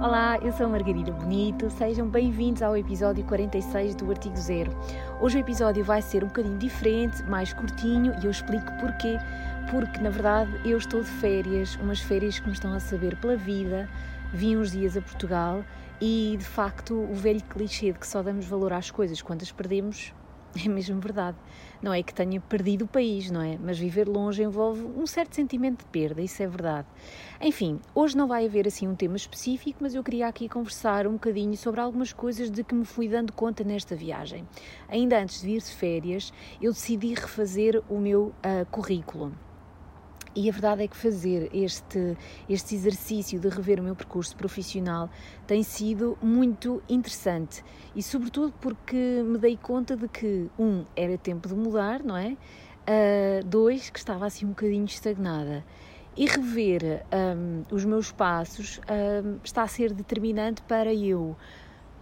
Olá, eu sou Margarida Bonito, sejam bem-vindos ao episódio 46 do Artigo Zero. Hoje o episódio vai ser um bocadinho diferente, mais curtinho e eu explico porquê. Porque na verdade eu estou de férias, umas férias que me estão a saber pela vida. Vim uns dias a Portugal e de facto o velho clichê de que só damos valor às coisas quando as perdemos é mesmo verdade. Não é que tenha perdido o país, não é? Mas viver longe envolve um certo sentimento de perda, isso é verdade. Enfim, hoje não vai haver assim um tema específico, mas eu queria aqui conversar um bocadinho sobre algumas coisas de que me fui dando conta nesta viagem. Ainda antes de ir de férias, eu decidi refazer o meu uh, currículo. E a verdade é que fazer este, este exercício de rever o meu percurso profissional tem sido muito interessante e, sobretudo, porque me dei conta de que, um, era tempo de mudar, não é? Uh, dois, que estava assim um bocadinho estagnada. E rever um, os meus passos um, está a ser determinante para eu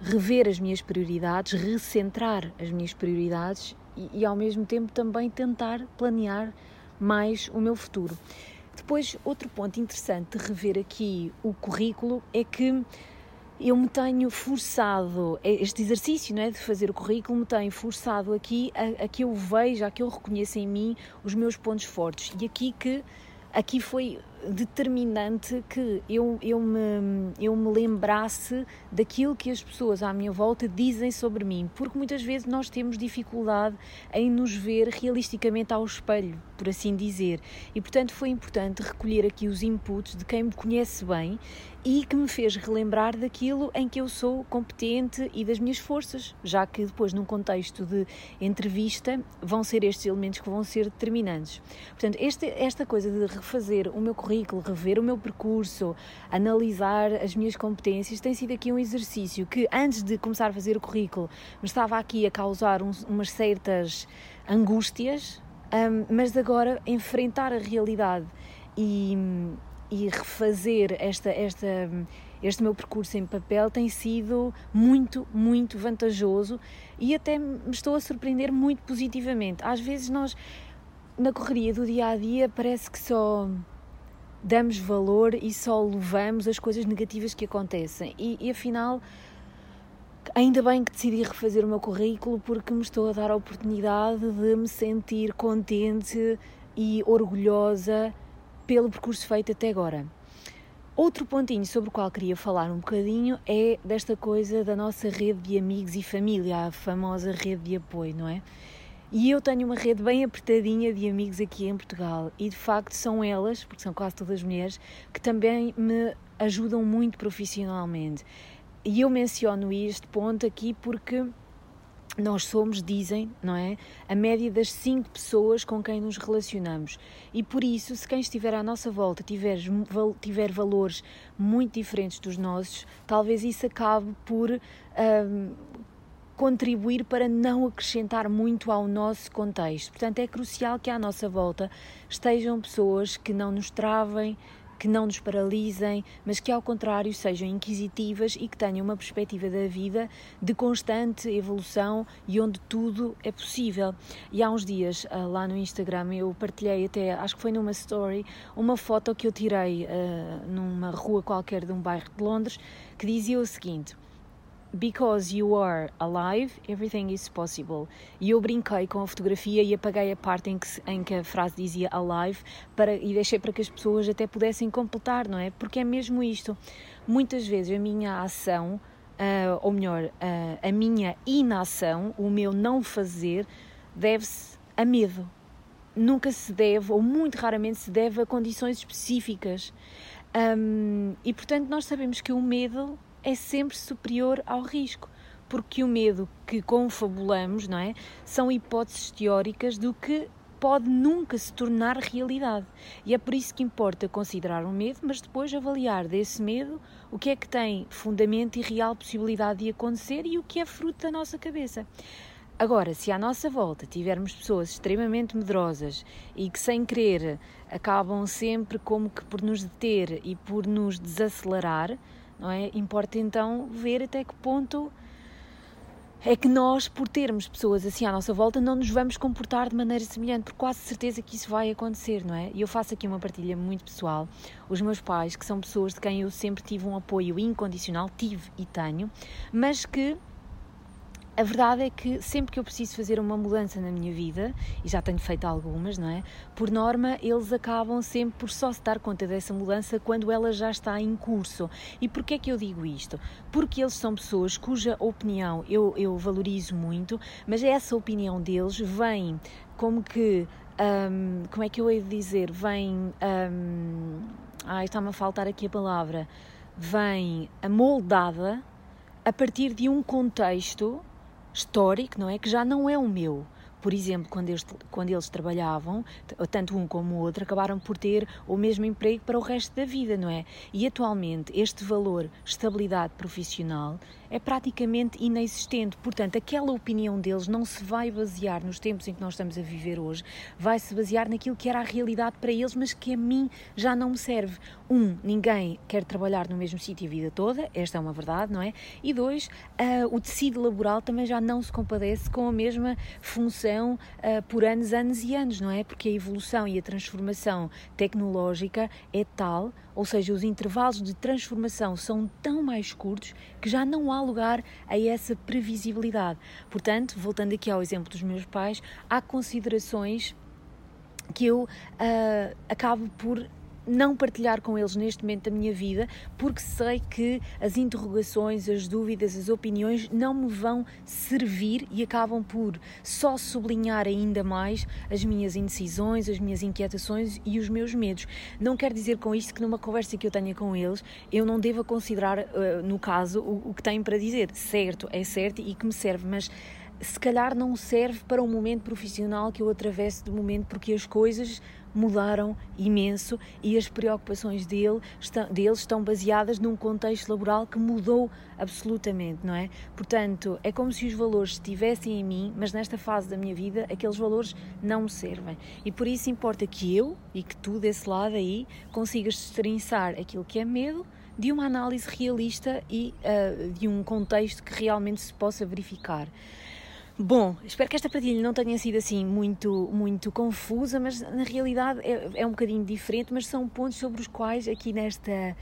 rever as minhas prioridades, recentrar as minhas prioridades e, e ao mesmo tempo também tentar planear mais o meu futuro. Depois, outro ponto interessante de rever aqui o currículo é que eu me tenho forçado, é este exercício não é, de fazer o currículo me tem forçado aqui a, a que eu veja, a que eu reconheça em mim os meus pontos fortes. E aqui que aqui foi determinante que eu, eu, me, eu me lembrasse daquilo que as pessoas à minha volta dizem sobre mim, porque muitas vezes nós temos dificuldade em nos ver realisticamente ao espelho, por assim dizer. E portanto foi importante recolher aqui os inputs de quem me conhece bem e que me fez relembrar daquilo em que eu sou competente e das minhas forças, já que depois, num contexto de entrevista, vão ser estes elementos que vão ser determinantes. Portanto, este, esta coisa de refazer o meu currículo, rever o meu percurso, analisar as minhas competências, tem sido aqui um exercício que, antes de começar a fazer o currículo, me estava aqui a causar umas certas angústias, um, mas agora enfrentar a realidade e e refazer esta, esta, este meu percurso em papel tem sido muito, muito vantajoso e até me estou a surpreender muito positivamente. Às vezes nós, na correria do dia a dia, parece que só damos valor e só levamos as coisas negativas que acontecem e, e afinal Ainda bem que decidi refazer o meu currículo porque me estou a dar a oportunidade de me sentir contente e orgulhosa pelo percurso feito até agora. Outro pontinho sobre o qual queria falar um bocadinho é desta coisa da nossa rede de amigos e família, a famosa rede de apoio, não é? E eu tenho uma rede bem apertadinha de amigos aqui em Portugal e de facto são elas, porque são quase todas mulheres, que também me ajudam muito profissionalmente. E eu menciono este ponto aqui porque nós somos, dizem, não é? A média das cinco pessoas com quem nos relacionamos. E por isso, se quem estiver à nossa volta tiver, tiver valores muito diferentes dos nossos, talvez isso acabe por um, contribuir para não acrescentar muito ao nosso contexto. Portanto, é crucial que à nossa volta estejam pessoas que não nos travem, que não nos paralisem, mas que ao contrário sejam inquisitivas e que tenham uma perspectiva da vida de constante evolução e onde tudo é possível. E há uns dias ah, lá no Instagram eu partilhei até, acho que foi numa story, uma foto que eu tirei uh, numa rua qualquer de um bairro de Londres que dizia o seguinte Because you are alive, everything is possible. E eu brinquei com a fotografia e apaguei a parte em que, em que a frase dizia alive para, e deixei para que as pessoas até pudessem completar, não é? Porque é mesmo isto. Muitas vezes a minha ação, uh, ou melhor, uh, a minha inação, o meu não fazer, deve-se a medo. Nunca se deve, ou muito raramente se deve, a condições específicas. Um, e portanto, nós sabemos que o medo é sempre superior ao risco, porque o medo que confabulamos, não é, são hipóteses teóricas do que pode nunca se tornar realidade. E é por isso que importa considerar o medo, mas depois avaliar desse medo o que é que tem fundamento e real possibilidade de acontecer e o que é fruto da nossa cabeça. Agora, se à nossa volta tivermos pessoas extremamente medrosas e que, sem querer, acabam sempre como que por nos deter e por nos desacelerar, não é? Importa então ver até que ponto é que nós, por termos pessoas assim à nossa volta, não nos vamos comportar de maneira semelhante, porque quase certeza que isso vai acontecer, não é? E eu faço aqui uma partilha muito pessoal. Os meus pais, que são pessoas de quem eu sempre tive um apoio incondicional, tive e tenho, mas que a verdade é que sempre que eu preciso fazer uma mudança na minha vida, e já tenho feito algumas, não é? Por norma, eles acabam sempre por só se dar conta dessa mudança quando ela já está em curso. E porquê é que eu digo isto? Porque eles são pessoas cuja opinião eu, eu valorizo muito, mas essa opinião deles vem como que. Um, como é que eu hei de dizer? Vem. Um, ai, está-me a faltar aqui a palavra. Vem amoldada a partir de um contexto histórico, não é? Que já não é o meu. Por exemplo, quando eles, quando eles trabalhavam, tanto um como o outro, acabaram por ter o mesmo emprego para o resto da vida, não é? E atualmente este valor, estabilidade profissional, é praticamente inexistente. Portanto, aquela opinião deles não se vai basear nos tempos em que nós estamos a viver hoje, vai se basear naquilo que era a realidade para eles, mas que a mim já não me serve. Um, ninguém quer trabalhar no mesmo sítio a vida toda, esta é uma verdade, não é? E dois, uh, o tecido laboral também já não se compadece com a mesma função uh, por anos, anos e anos, não é? Porque a evolução e a transformação tecnológica é tal ou seja, os intervalos de transformação são tão mais curtos que já não há lugar a essa previsibilidade. Portanto, voltando aqui ao exemplo dos meus pais, há considerações que eu uh, acabo por não partilhar com eles neste momento da minha vida, porque sei que as interrogações, as dúvidas, as opiniões não me vão servir e acabam por só sublinhar ainda mais as minhas indecisões, as minhas inquietações e os meus medos. Não quer dizer com isto que numa conversa que eu tenha com eles eu não deva considerar, uh, no caso, o, que têm para dizer. Certo, é certo e que me serve, mas se calhar não serve para o momento profissional que eu atravesso de momento, porque as coisas mudaram imenso e as preocupações dele estão, deles estão baseadas num contexto laboral que mudou absolutamente, não é? Portanto, é como se os valores estivessem em mim, mas nesta fase da minha vida aqueles valores não me servem. E por isso importa que eu e que tu desse lado aí consigas destrinçar aquilo que é medo de uma análise realista e uh, de um contexto que realmente se possa verificar. Bom, espero que esta partilha não tenha sido assim muito, muito confusa, mas na realidade é, é um bocadinho diferente, mas são pontos sobre os quais aqui nesta,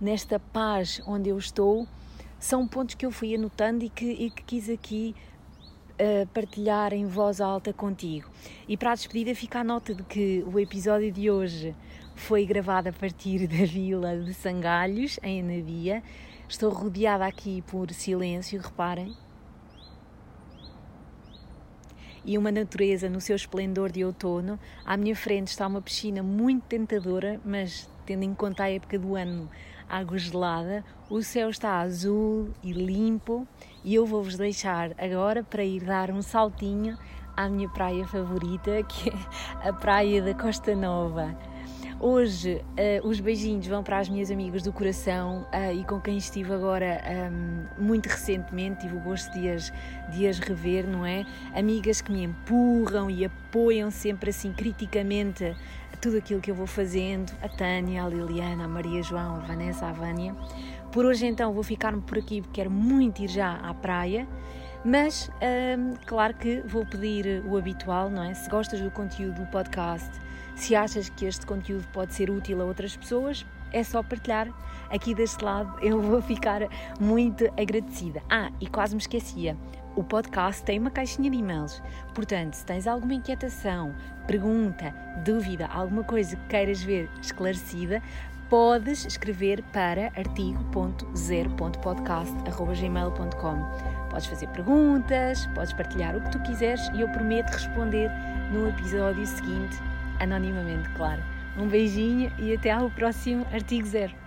nesta paz onde eu estou, são pontos que eu fui anotando e que, e que quis aqui uh, partilhar em voz alta contigo. E para a despedida fica a nota de que o episódio de hoje foi gravado a partir da vila de Sangalhos, em Anabia. Estou rodeada aqui por silêncio, reparem, e uma natureza no seu esplendor de outono. À minha frente está uma piscina muito tentadora, mas tendo em conta a época do ano, água gelada. O céu está azul e limpo e eu vou-vos deixar agora para ir dar um saltinho à minha praia favorita, que é a praia da Costa Nova. Hoje uh, os beijinhos vão para as minhas amigas do coração uh, e com quem estive agora um, muito recentemente, tive o gosto de as, de as rever, não é? Amigas que me empurram e apoiam sempre assim criticamente tudo aquilo que eu vou fazendo, a Tânia, a Liliana, a Maria João, a Vanessa, a Vânia. Por hoje então vou ficar-me por aqui porque quero muito ir já à praia. Mas, um, claro que vou pedir o habitual, não é? Se gostas do conteúdo do podcast, se achas que este conteúdo pode ser útil a outras pessoas, é só partilhar. Aqui deste lado eu vou ficar muito agradecida. Ah, e quase me esquecia. O podcast tem uma caixinha de e-mails. Portanto, se tens alguma inquietação, pergunta, dúvida, alguma coisa que queiras ver esclarecida, podes escrever para artigo.0.podcast.gmail.com. Podes fazer perguntas, podes partilhar o que tu quiseres e eu prometo responder no episódio seguinte anonimamente, claro. Um beijinho e até ao próximo artigo zero.